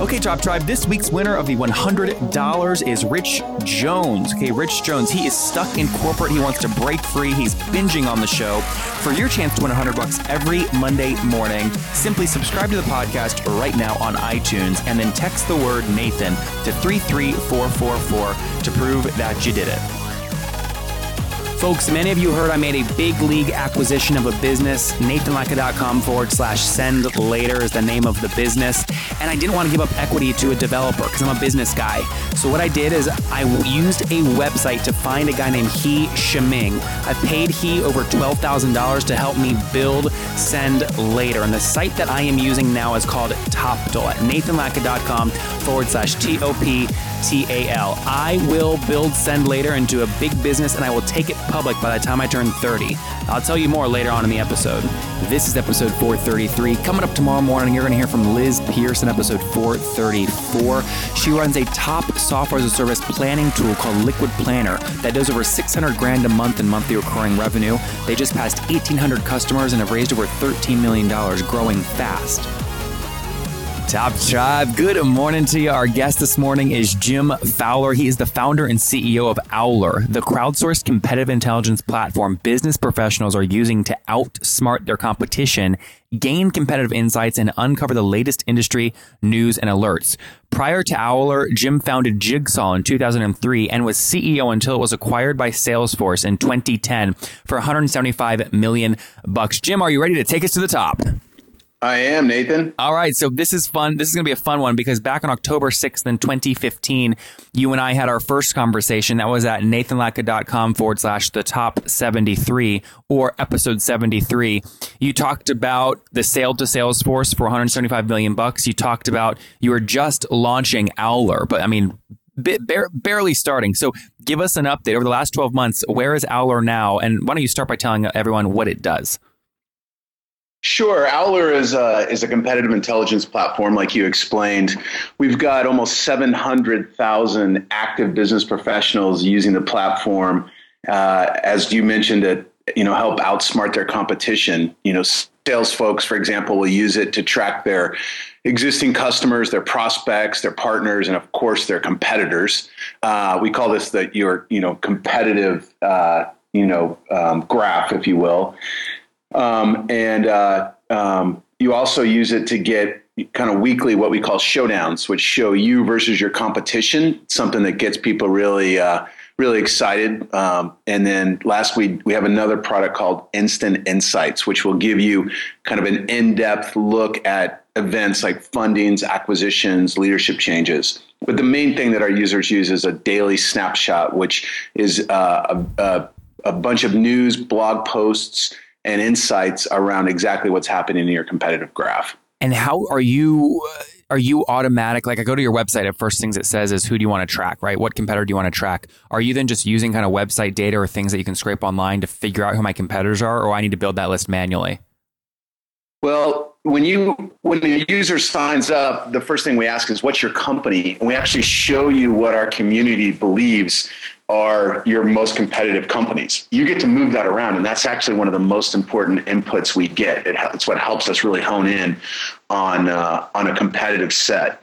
Okay, Top Tribe, this week's winner of the $100 is Rich Jones. Okay, Rich Jones, he is stuck in corporate. He wants to break free. He's binging on the show. For your chance to win 100 bucks every Monday morning, simply subscribe to the podcast right now on iTunes and then text the word Nathan to 33444 to prove that you did it. Folks, many of you heard I made a big league acquisition of a business. NathanLatka.com forward slash send later is the name of the business. And I didn't want to give up equity to a developer because I'm a business guy. So what I did is I used a website to find a guy named He Shiming. I paid He over $12,000 to help me build Send Later. And the site that I am using now is called Toptal at NathanLatka.com forward slash T O P T A L. I will build Send Later into a big business and I will take it public by the time I turn 30. I'll tell you more later on in the episode. This is episode 433. Coming up tomorrow morning, you're going to hear from Liz in episode 434. She runs a top software as a service planning tool called Liquid Planner that does over 600 grand a month in monthly recurring revenue. They just passed 1,800 customers and have raised over $13 million, growing fast. Top Tribe, good morning to you. Our guest this morning is Jim Fowler. He is the founder and CEO of Owler, the crowdsourced competitive intelligence platform business professionals are using to outsmart their competition, gain competitive insights, and uncover the latest industry news and alerts. Prior to Owler, Jim founded Jigsaw in 2003 and was CEO until it was acquired by Salesforce in 2010 for 175 million bucks. Jim, are you ready to take us to the top? I am, Nathan. All right. So this is fun. This is going to be a fun one because back on October 6th in 2015, you and I had our first conversation. That was at nathanlatka.com forward slash the top 73 or episode 73. You talked about the sale to Salesforce for 175 million bucks. You talked about you were just launching Owler, but I mean, barely starting. So give us an update over the last 12 months. Where is Owler now? And why don't you start by telling everyone what it does? Sure. Owler is a, is a competitive intelligence platform, like you explained. We've got almost 700,000 active business professionals using the platform. Uh, as you mentioned, to you know help outsmart their competition. You know, sales folks, for example, will use it to track their existing customers, their prospects, their partners, and of course their competitors. Uh, we call this the your you know competitive uh, you know um, graph, if you will. Um, and uh, um, you also use it to get kind of weekly what we call showdowns, which show you versus your competition, something that gets people really, uh, really excited. Um, and then last week, we have another product called Instant Insights, which will give you kind of an in depth look at events like fundings, acquisitions, leadership changes. But the main thing that our users use is a daily snapshot, which is uh, a, a, a bunch of news, blog posts, and insights around exactly what's happening in your competitive graph. And how are you? Uh, are you automatic? Like I go to your website, at first things it says is who do you want to track, right? What competitor do you want to track? Are you then just using kind of website data or things that you can scrape online to figure out who my competitors are, or I need to build that list manually? Well, when you when a user signs up, the first thing we ask is what's your company, and we actually show you what our community believes are your most competitive companies. You get to move that around, and that's actually one of the most important inputs we get. It, it's what helps us really hone in on uh, on a competitive set.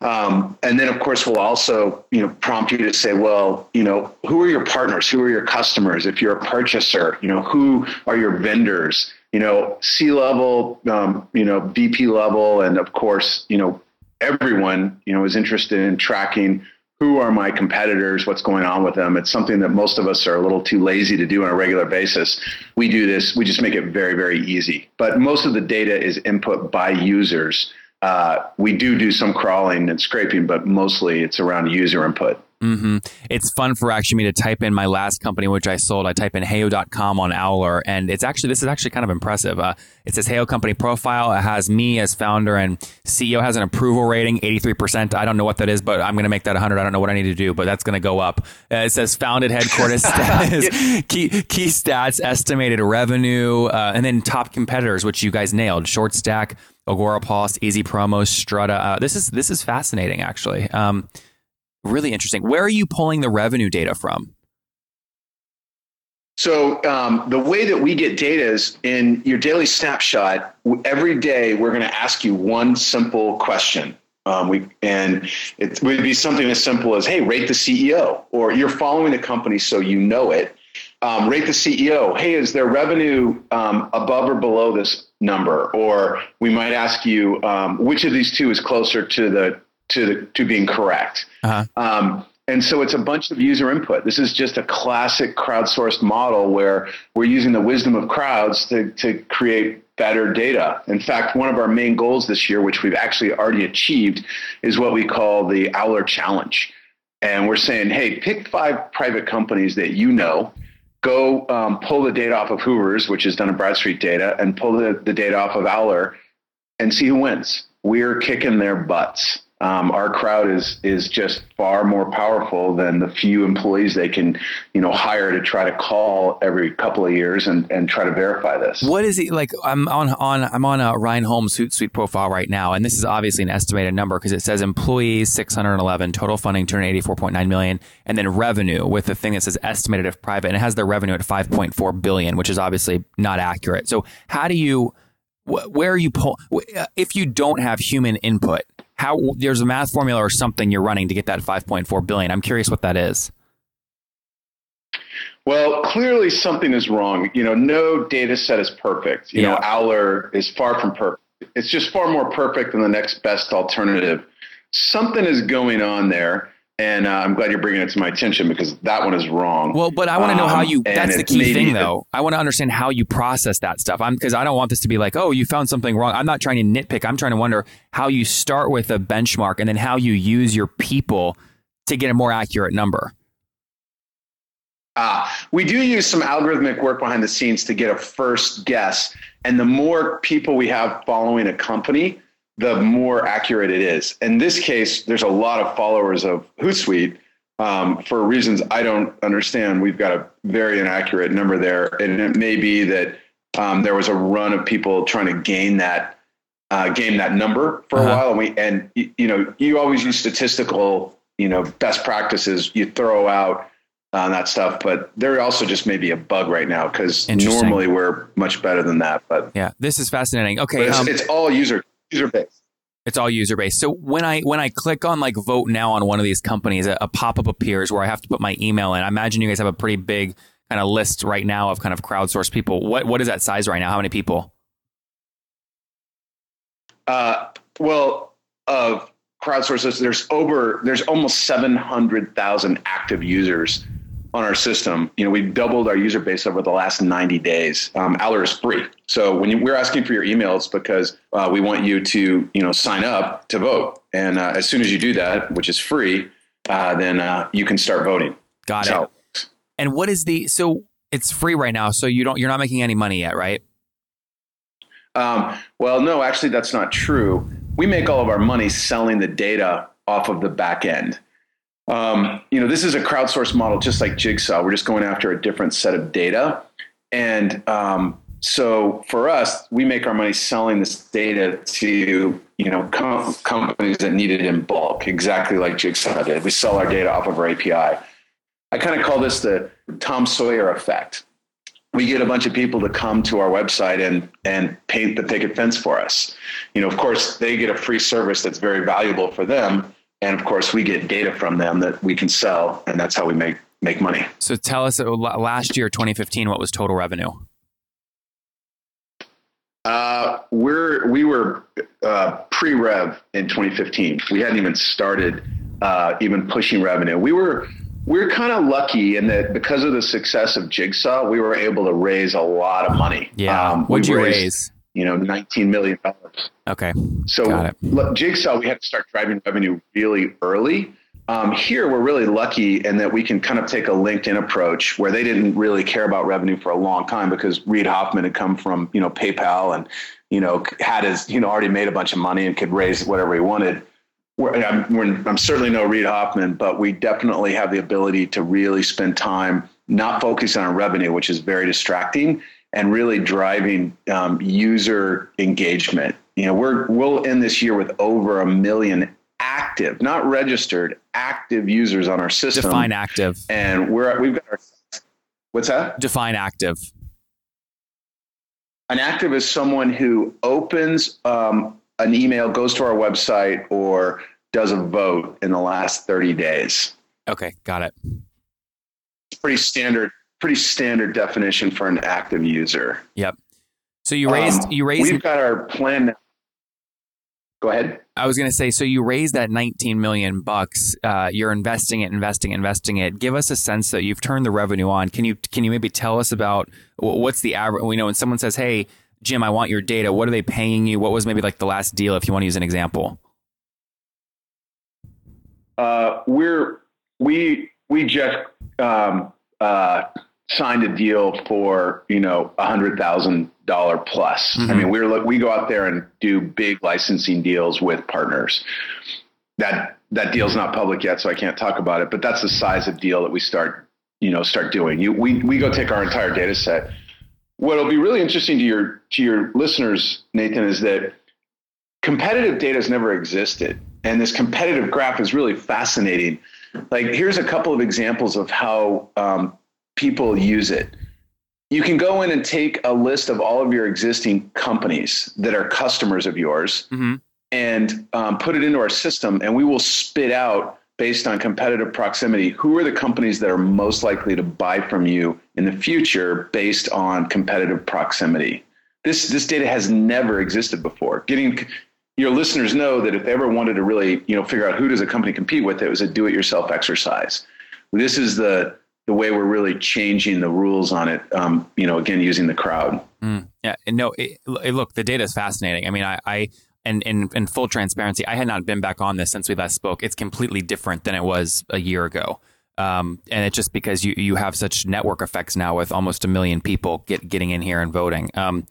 Um, and then, of course, we'll also you know prompt you to say, well, you know, who are your partners? Who are your customers? If you're a purchaser, you know, who are your vendors? You know, C level, um, you know, VP level, and of course, you know, everyone you know is interested in tracking who are my competitors, what's going on with them. It's something that most of us are a little too lazy to do on a regular basis. We do this, we just make it very, very easy. But most of the data is input by users. Uh, we do do some crawling and scraping, but mostly it's around user input. Mm-hmm. It's fun for actually me to type in my last company, which I sold. I type in heyo.com on Owler, and it's actually, this is actually kind of impressive. Uh, it says Heyo company profile. It has me as founder and CEO has an approval rating, 83%. I don't know what that is, but I'm going to make that 100. I don't know what I need to do, but that's going to go up. Uh, it says founded headquarters key, key stats, estimated revenue, uh, and then top competitors, which you guys nailed. Short stack, Agorapulse, Easy Promos, Strata. Uh, this is, this is fascinating actually. Um, really interesting. Where are you pulling the revenue data from? So um, the way that we get data is in your daily snapshot. Every day, we're going to ask you one simple question. Um, we and it would be something as simple as, "Hey, rate the CEO," or "You're following the company, so you know it." Um, rate the CEO. Hey, is their revenue um, above or below this number? Or we might ask you, um, which of these two is closer to the to the, to being correct? Uh-huh. Um, and so it's a bunch of user input. This is just a classic crowdsourced model where we're using the wisdom of crowds to, to create better data. In fact, one of our main goals this year, which we've actually already achieved, is what we call the Owler Challenge. And we're saying, hey, pick five private companies that you know, go um, pull the data off of Hoover's, which is Dun and Bradstreet data, and pull the, the data off of Owler and see who wins. We're kicking their butts um, our crowd is is just far more powerful than the few employees they can you know hire to try to call every couple of years and, and try to verify this. What is it like? I'm on on I'm on a Ryan Holmes Hootsuite profile right now, and this is obviously an estimated number because it says employees 611, total funding 284.9 million, and then revenue with the thing that says estimated if private, and it has their revenue at 5.4 billion, which is obviously not accurate. So how do you where are you pull if you don't have human input? How there's a math formula or something you're running to get that 5.4 billion. I'm curious what that is. Well, clearly something is wrong. You know, no data set is perfect. You yeah. know, Owler is far from perfect. It's just far more perfect than the next best alternative. Something is going on there and uh, I'm glad you're bringing it to my attention because that one is wrong. Well, but I want to know um, how you. That's the key thing, though. I want to understand how you process that stuff. I'm because I don't want this to be like, oh, you found something wrong. I'm not trying to nitpick. I'm trying to wonder how you start with a benchmark and then how you use your people to get a more accurate number. Uh, we do use some algorithmic work behind the scenes to get a first guess, and the more people we have following a company, the more accurate it is. In this case, there's a lot of followers of Hootsuite. Um, for reasons I don't understand, we've got a very inaccurate number there, and it may be that um, there was a run of people trying to gain that uh, gain that number for uh-huh. a while, and we and you know you always use statistical you know best practices you throw out on that stuff, but there also just may be a bug right now because normally we're much better than that. But yeah, this is fascinating. Okay, it's, um, it's all user user based. It's all user based. So when I when I click on like vote now on one of these companies, a, a pop up appears where I have to put my email in. I imagine you guys have a pretty big kind of list right now of kind of crowdsourced people. What what is that size right now? How many people? Uh, well, of crowdsources, there's over there's almost seven hundred thousand active users on our system. You know, we've doubled our user base over the last 90 days. Um, Owler is free. So when you, we're asking for your emails because uh, we want you to, you know, sign up to vote. And uh, as soon as you do that, which is free, uh, then uh, you can start voting. Got so, it. And what is the, so it's free right now. So you don't, you're not making any money yet, right? Um, well, no, actually that's not true. We make all of our money selling the data off of the back end. Um, you know, this is a crowdsourced model, just like Jigsaw. We're just going after a different set of data. And um, so for us, we make our money selling this data to, you know, com- companies that need it in bulk, exactly like Jigsaw did. We sell our data off of our API. I kind of call this the Tom Sawyer effect. We get a bunch of people to come to our website and and paint the picket fence for us. You know, of course, they get a free service that's very valuable for them and of course we get data from them that we can sell and that's how we make make money. So tell us uh, last year 2015 what was total revenue? Uh, we're we were uh, pre-rev in 2015 we hadn't even started uh, even pushing revenue. We were we are kind of lucky in that because of the success of jigsaw we were able to raise a lot of money. Yeah. Um, what'd you raised, raise you know, $19 million. Okay. So look, Jigsaw, we had to start driving revenue really early. Um, here, we're really lucky in that we can kind of take a LinkedIn approach where they didn't really care about revenue for a long time because Reid Hoffman had come from you know PayPal and you know had his you know already made a bunch of money and could raise whatever he wanted. We're, I'm, we're, I'm certainly no Reid Hoffman, but we definitely have the ability to really spend time not focusing on revenue, which is very distracting, and really driving um, user engagement. You know, we're we'll end this year with over a million active, not registered, active users on our system. Define active. And we're we've got our what's that? Define active. An active is someone who opens um, an email, goes to our website, or does a vote in the last 30 days. Okay, got it. It's pretty standard, pretty standard definition for an active user. Yep. So you raised Um, you raised We've got our plan now. Go ahead. I was going to say, so you raised that 19 million bucks. Uh, you're investing it, investing, investing it. Give us a sense that you've turned the revenue on. Can you can you maybe tell us about what's the average? We know when someone says, "Hey, Jim, I want your data." What are they paying you? What was maybe like the last deal, if you want to use an example? Uh, we're we we just um, uh, signed a deal for you know a hundred thousand dollar plus. I mean, we're we go out there and do big licensing deals with partners. That that deal's not public yet, so I can't talk about it. But that's the size of deal that we start you know start doing. You we we go take our entire data set. What'll be really interesting to your to your listeners, Nathan, is that competitive data has never existed. And this competitive graph is really fascinating. Like, here's a couple of examples of how um, people use it. You can go in and take a list of all of your existing companies that are customers of yours Mm-hmm. and um, put it into our system, and we will spit out based on competitive proximity who are the companies that are most likely to buy from you in the future based on competitive proximity. This this data has never existed before. Getting your listeners know that if they ever wanted to really you know figure out who does a company compete with, it was a do-it-yourself exercise. This is the the way we're really changing the rules on it. Um, you know, again using the crowd. Mm, yeah, and no, it, look, the data is fascinating. I mean, I, I and in, in full transparency, I had not been back on this since we last spoke. It's completely different than it was a year ago. Um, and it's just because you, you have such network effects now with almost a million people get, getting in here and voting. Um,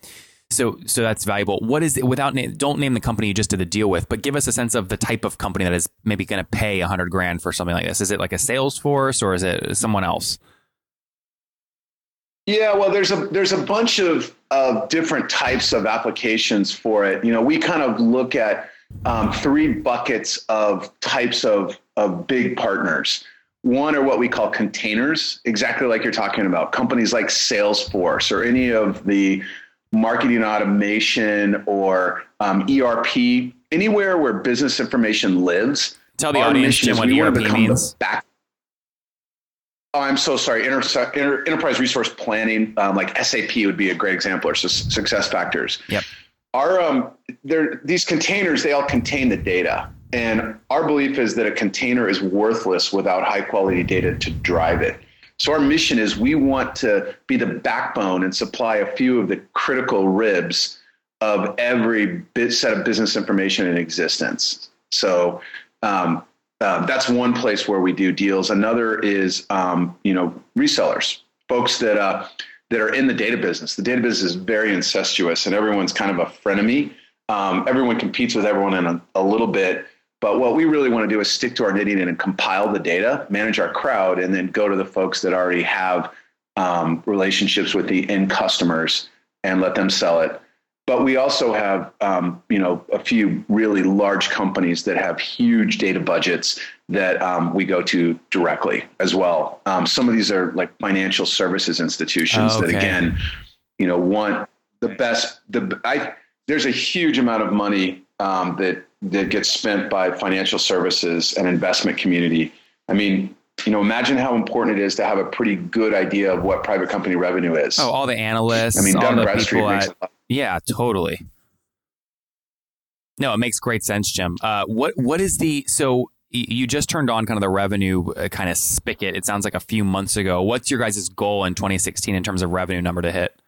so, so that's valuable. What is it without name? Don't name the company you just did the deal with, but give us a sense of the type of company that is maybe going to pay a hundred grand for something like this. Is it like a Salesforce or is it someone else? Yeah, well, there's a there's a bunch of of different types of applications for it. You know, we kind of look at um, three buckets of types of of big partners. One are what we call containers, exactly like you're talking about. Companies like Salesforce or any of the marketing automation or um, ERP, anywhere where business information lives. Tell the audience, Jim, what ERP means. back- Oh, I'm so sorry. Enter, enter, enterprise resource planning, um, like SAP would be a great example, or su- success factors. Yep. Our um, there these containers they all contain the data, and our belief is that a container is worthless without high quality data to drive it. So our mission is we want to be the backbone and supply a few of the critical ribs of every bit set of business information in existence. So um, uh, that's one place where we do deals. Another is um, you know resellers, folks that uh, that are in the data business. The data business is very incestuous, and everyone's kind of a frenemy. Um, everyone competes with everyone in a, a little bit. But what we really want to do is stick to our knitting and compile the data, manage our crowd, and then go to the folks that already have um, relationships with the end customers and let them sell it. But we also have, um, you know, a few really large companies that have huge data budgets that um, we go to directly as well. Um, some of these are like financial services institutions Oh, that, again, you know, want the best. The I there's a huge amount of money um, that that gets spent by financial services and investment community. I mean, you know, imagine how important it is to have a pretty good idea of what private company revenue is. Oh, all the analysts, I mean, all Dun and Bradstreet makes at, a lot. yeah, totally. No, it makes great sense, Jim. Uh, what what is the so you just turned on kind of the revenue uh, kind of spigot? It sounds like a few months ago. What's your guys' goal in 2016 in terms of revenue number to hit?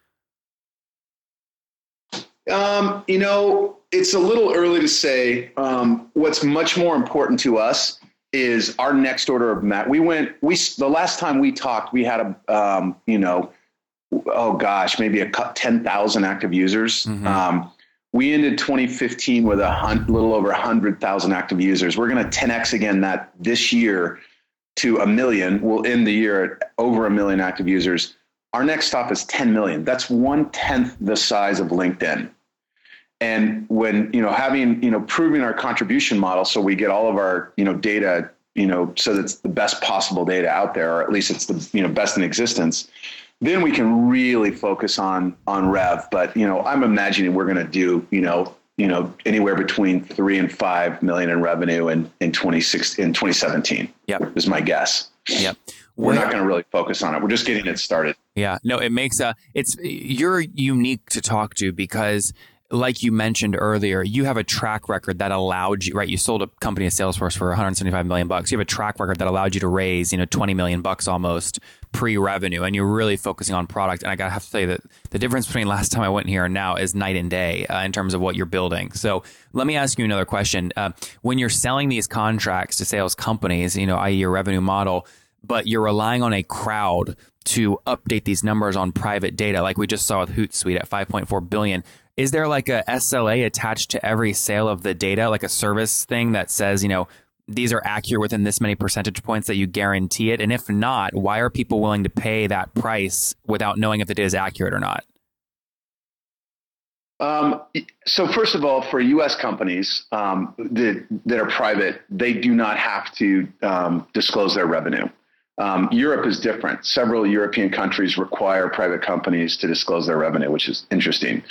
Um, you know, it's a little early to say. Um, what's much more important to us is our next order of mat. We went. We the last time we talked, we had a um, you know, oh gosh, maybe a ten thousand active users. Mm-hmm. Um, we ended 2015 with a hun- little over 100,000 active users. We're going to 10x again that this year to a million. We'll end the year at over a million active users. Our next stop is 10 million. That's one tenth the size of LinkedIn. And when you know having you know proving our contribution model, so we get all of our you know data you know so that's the best possible data out there, or at least it's the you know best in existence then we can really focus on on rev. But you know, I'm imagining we're going to do you know you know anywhere between three and five million in revenue in in 26 in 2017. Yeah, is my guess. Yep. We're not going to really focus on it. We're just getting it started. Yeah. No, it makes a. It's you're unique to talk to because like you mentioned earlier, you have a track record that allowed you, right? You sold a company of Salesforce for 175 million bucks. You have a track record that allowed you to raise, you know, 20 million bucks almost pre-revenue, and you're really focusing on product. And I gotta have to say that the difference between last time I went here and now is night and day uh, in terms of what you're building. So let me ask you another question: uh, When you're selling these contracts to sales companies, you know, i.e., your revenue model, but you're relying on a crowd to update these numbers on private data, like we just saw with Hootsuite at 5.4 billion is there like a SLA attached to every sale of the data, like a service thing that says, you know, these are accurate within this many percentage points that you guarantee it? And if not, why are people willing to pay that price without knowing if the data is accurate or not? Um, so first of all, for U.S. companies um, that that are private, they do not have to um, disclose their revenue. Um, Europe is different. Several European countries require private companies to disclose their revenue, which is interesting.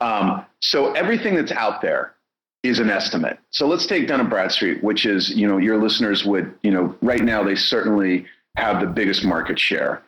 Um, so everything that's out there is an estimate. So let's take Dun and Bradstreet, which is you know your listeners would you know right now they certainly have the biggest market share.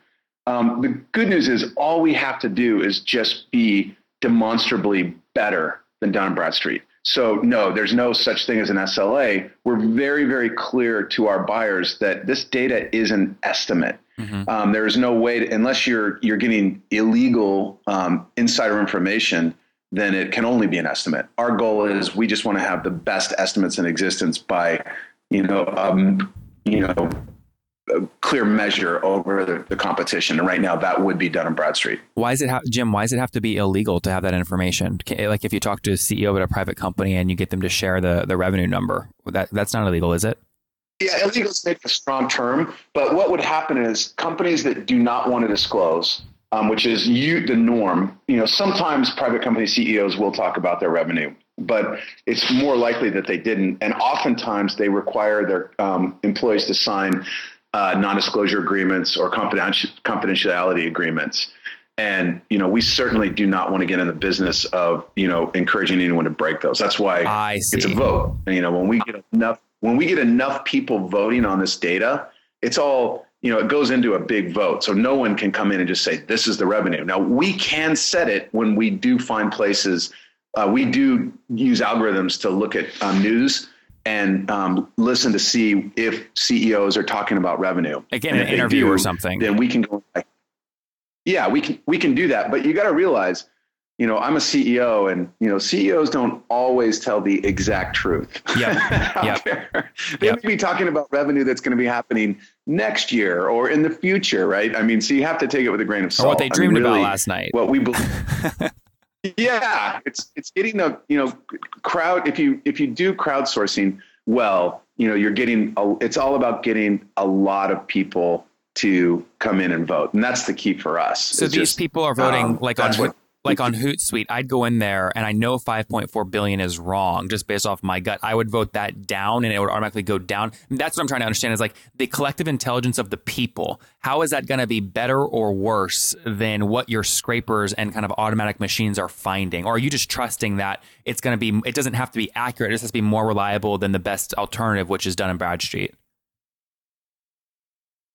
Um, the good news is all we have to do is just be demonstrably better than Dun and Bradstreet. So no, there's no such thing as an SLA. We're very, very clear to our buyers that this data is an estimate. Mm-hmm. Um, there is no way to, unless you're you're getting illegal um, insider information, then it can only be an estimate. Our goal is we just want to have the best estimates in existence by, you know, um, you know, clear measure over the, the, competition. And right now, that would be Dun and Bradstreet. Why is it, ha- Jim? Why does it have to be illegal to have that information? Like if you talk to a CEO at a private company and you get them to share the the revenue number, that that's not illegal, is it? Yeah, illegal is a strong term, but what would happen is companies that do not want to disclose, um, which is you the norm. You know, sometimes private company CEOs will talk about their revenue but it's more likely that they didn't. And oftentimes they require their um, employees to sign uh, non-disclosure agreements or confidentiality agreements. And you know, we certainly do not want to get in the business of you know encouraging anyone to break those. That's why it's a vote. And, you know, when we get enough when we get enough people voting on this data, it's all you know it goes into a big vote. So no one can come in and just say this is the revenue. Now we can set it when we do find places. Uh, we do use algorithms to look at um, news and um, listen to see if CEOs are talking about revenue. Again, an interview do, or something. Then we can go. Yeah, we can we can do that, but you got to realize, you know, I'm a CEO, and you know, CEOs don't always tell the exact truth. Yeah, yep. they yep. may be talking about revenue that's going to be happening next year or in the future, right? I mean, so you have to take it with a grain of salt. Or what they dreamed I mean, really, about last night. What we believe. yeah it's it's getting the you know crowd if you if you do crowdsourcing well you know you're getting a, it's all about getting a lot of people to come in and vote and that's the key for us. So these just, people are voting um, like on what like on Hootsuite, I'd go in there and I know 5.4 billion is wrong just based off my gut. I would vote that down and it would automatically go down. That's what I'm trying to understand is like the collective intelligence of the people. How is that going to be better or worse than what your scrapers and kind of automatic machines are finding? Or are you just trusting that it's going to be, it doesn't have to be accurate. It just has to be more reliable than the best alternative, which is Dun and Bradstreet.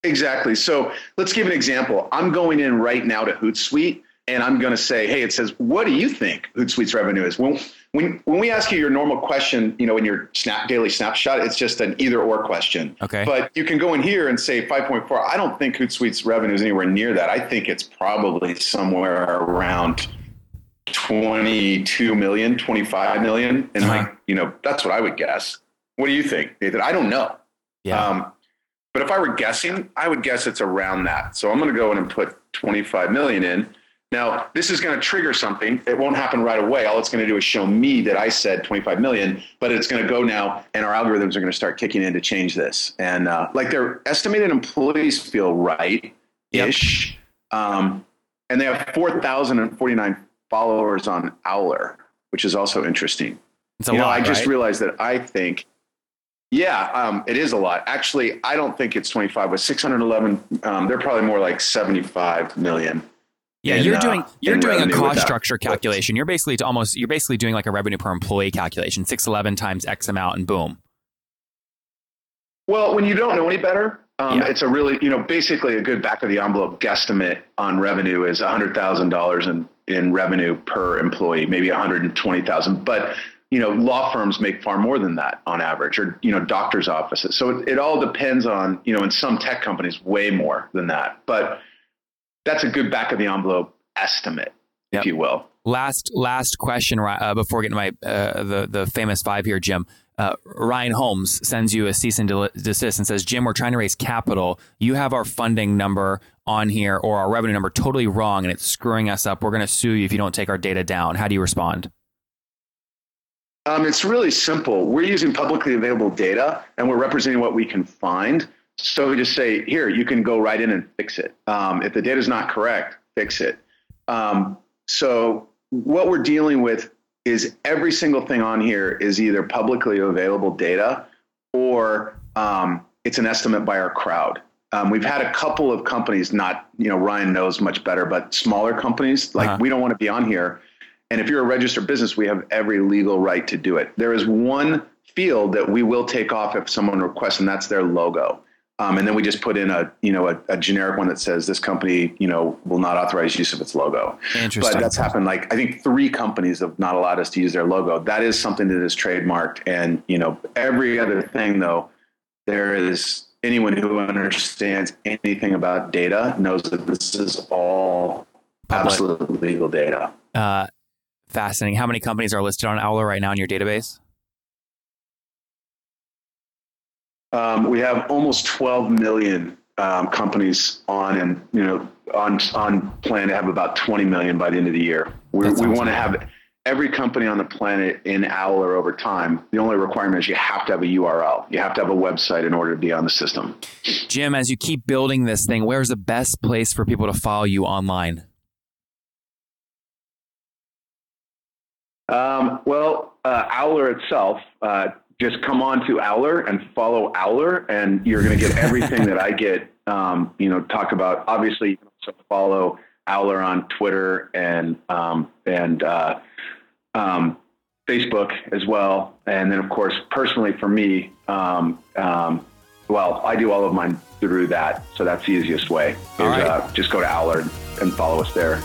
Exactly. So let's give an example. I'm going in right now to Hootsuite and I'm going to say, hey, it says, what do you think Hootsuite's revenue is? When, when, when we ask you your normal question, you know, in your snap daily snapshot, it's just an either or question. Okay. But you can go in here and say 5.4. I don't think Hootsuite's revenue is anywhere near that. I think it's probably somewhere around 22 million, 25 million. And uh-huh. like, you know, that's what I would guess. What do you think, Nathan? I don't know. Yeah. Um, but if I were guessing, I would guess it's around that. So I'm going to go in and put 25 million in. Now, this is going to trigger something. It won't happen right away. All it's going to do is show me that I said 25 million, but it's going to go now, and our algorithms are going to start kicking in to change this. And uh, like their estimated employees feel right ish. Um, and they have 4,049 followers on Owler, which is also interesting. It's a you know, lot. I just realized that I think, yeah, um, it is a lot. Actually, I don't think it's 25, but 611, um, they're probably more like 75 million. Yeah, you're uh, doing you're doing a cost structure calculation. You're basically almost you're basically doing like a revenue per employee calculation. Six eleven times X amount, and boom. Well, when you don't know any better, um, Yeah. it's a really, you know, basically a good back of the envelope guesstimate on revenue is $100,000 in, in revenue per employee, maybe 120,000. But, you know, law firms make far more than that on average, or, you know, doctor's offices. So it, it all depends on, you know, in some tech companies, way more than that. But that's a good back of the envelope estimate, Yep. if you will. Last last question uh, before getting to my uh, the the famous five here, Jim. Uh, Ryan Holmes sends you a cease and desist and says, Jim, we're trying to raise capital. You have our funding number on here or our revenue number totally wrong and it's screwing us up. We're going to sue you if you don't take our data down. How do you respond? Um, it's really simple. We're using publicly available data and we're representing what we can find. So we just say, here, you can go right in and fix it. Um, if the data is not correct, fix it. Um, so what we're dealing with is every single thing on here is either publicly available data or um, it's an estimate by our crowd. Um, we've had a couple of companies, not, you know, Ryan knows much better, but smaller companies, like Uh-huh. we don't want to be on here. And if you're a registered business, we have every legal right to do it. There is one field that we will take off if someone requests, and that's their logo. Um, and then we just put in a, you know, a, a generic one that says this company, you know, will not authorize use of its logo. Interesting. But that's happened. Like I think three companies have not allowed us to use their logo. That is something that is trademarked. And you know, every other thing though, there is anyone who understands anything about data knows that this is all absolute legal data. Uh, fascinating. How many companies are listed on Owler right now in your database? Um, we have almost 12 million um, companies on, and you know, on on plan to have about 20 million by the end of the year. we awesome. want to have every company on the planet in Owler over time. The only requirement is you have to have a URL. You have to have a website in order to be on the system. Jim, as you keep building this thing, where's the best place for people to follow you online? Um, well, uh, Owler itself, uh, just come on to Owler and follow Owler, and you're going to get everything that I get. Um, you know, talk about. Obviously, you can also follow Owler on Twitter and um, and uh, um, Facebook as well, and then of course, personally for me, um, um, well, I do all of mine through that, so that's the easiest way. Is, right. uh, just go to Owler and follow us there.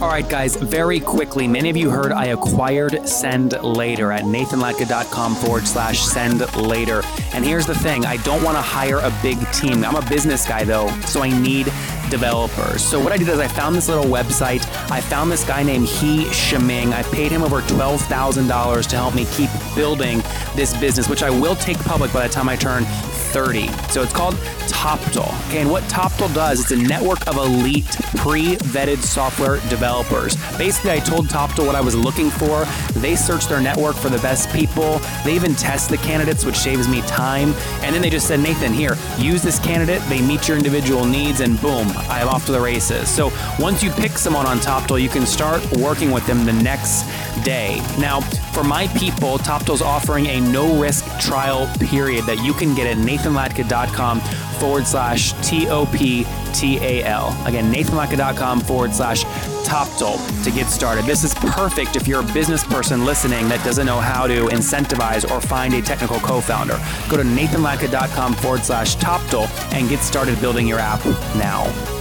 All right, guys, very quickly, many of you heard I acquired Send Later at nathanlatka.com forward slash send later. And here's the thing I don't want to hire a big team. I'm a business guy, though, so I need developers. So what I did is I found this little website. I found this guy named He Shiming. I paid him over $12,000 to help me keep building this business, which I will take public by the time I turn 30. So it's called Toptal. Okay, and what Toptal does, it's a network of elite pre-vetted software developers. Basically, I told Toptal what I was looking for. They search their network for the best people. They even test the candidates, which saves me time. And then they just said, Nathan, here, use this candidate. They meet your individual needs, and boom, I'm off to the races. So once you pick someone on Toptal, you can start working with them the next day. Now, for my people, Toptal's offering a no risk trial period that you can get at nathanlatka.com forward slash T O P T A L. Again, nathanlatka.com forward slash Toptal to get started. This is perfect if you're a business person listening that doesn't know how to incentivize or find a technical co founder. Go to nathanlatka.com forward slash Toptal and get started building your app now.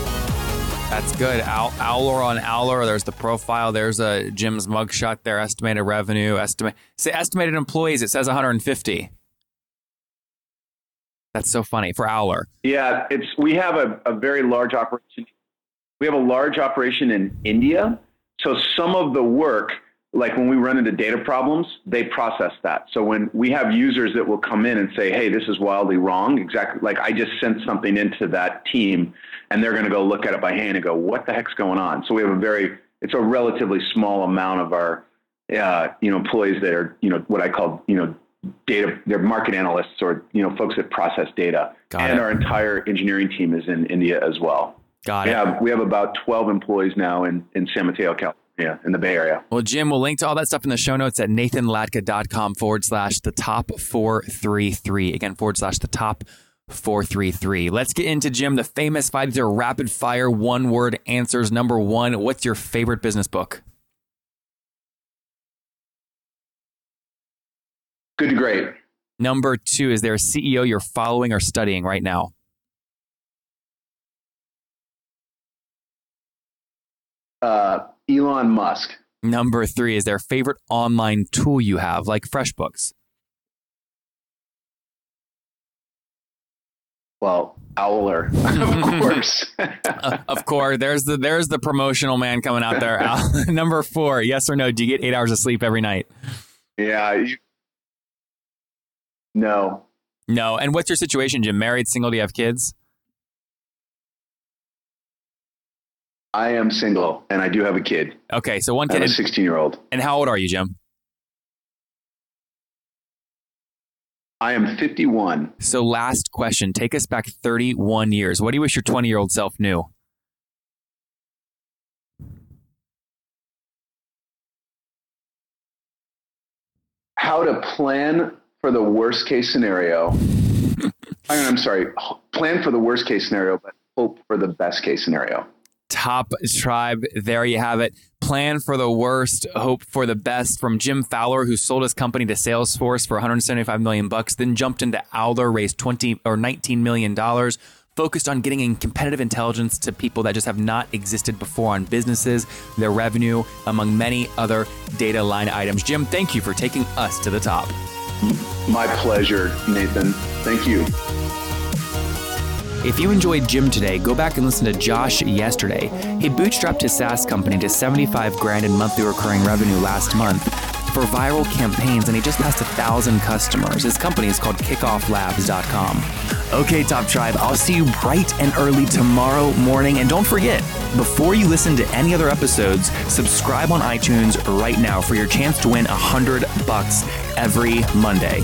That's good. Ow- Owler on Owler. There's the profile. There's a Jim's mugshot there. Estimated revenue. Estimate. Say estimated employees. It says 150. That's so funny for Owler. Yeah, it's we have a, a very large operation. We have a large operation in India. So some of the work like when we run into data problems, they process that. So when we have users that will come in and say, "Hey, this is wildly wrong," exactly like I just sent something into that team, and they're going to go look at it by hand and go, "What the heck's going on?" So we have a very it's a relatively small amount of our uh, you know employees that are you know what I call you know data they're market analysts or you know folks that process data Got and it. our entire engineering team is in India as well. Got We it. have we have about 12 employees now in in San Mateo, California, Yeah, in the Bay Area. Well, Jim, we'll link to all that stuff in the show notes at nathanlatka.com forward slash the top 433. Again, forward slash the top 433. Let's get into Jim, the famous five. Are rapid fire one word answers. Number one, what's your favorite business book? Good to great. Number two, is there a CEO you're following or studying right now? Uh, Elon Musk. Number three, is there a favorite online tool you have, like FreshBooks? Well, Owler, of course. Uh, of course, there's the there's the promotional man coming out there. Al. Number four, yes or no? Do you get eight hours of sleep every night? yeah. You, no. No. And what's your situation, Jim? Married, single? Do you have kids? I am single and I do have a kid. Okay, so one kid. a 16 year old. And how old are you, Jim? I am 51. So last question. Take us back 31 years. What do you wish your 20 year old self knew? How to plan for the worst case scenario. I mean, I'm sorry, plan for the worst case scenario, but hope for the best case scenario. Top tribe. There you have it. Plan for the worst, hope for the best. From Jim Fowler, who sold his company to Salesforce for 175 million bucks, then jumped into Owler, raised 20 or 19 million dollars. Focused on getting in competitive intelligence to people that just have not existed before on businesses, their revenue, among many other data line items. Jim, thank you for taking us to the top. My pleasure, Nathan. Thank you. If you enjoyed Jim today, go back and listen to Josh yesterday. He bootstrapped his SaaS company to 75 grand in monthly recurring revenue last month for viral campaigns, and he just passed a thousand customers. His company is called kickofflabs.com. Okay, Top Tribe, I'll see you bright and early tomorrow morning. And don't forget, before you listen to any other episodes, subscribe on iTunes right now for your chance to win a hundred bucks every Monday.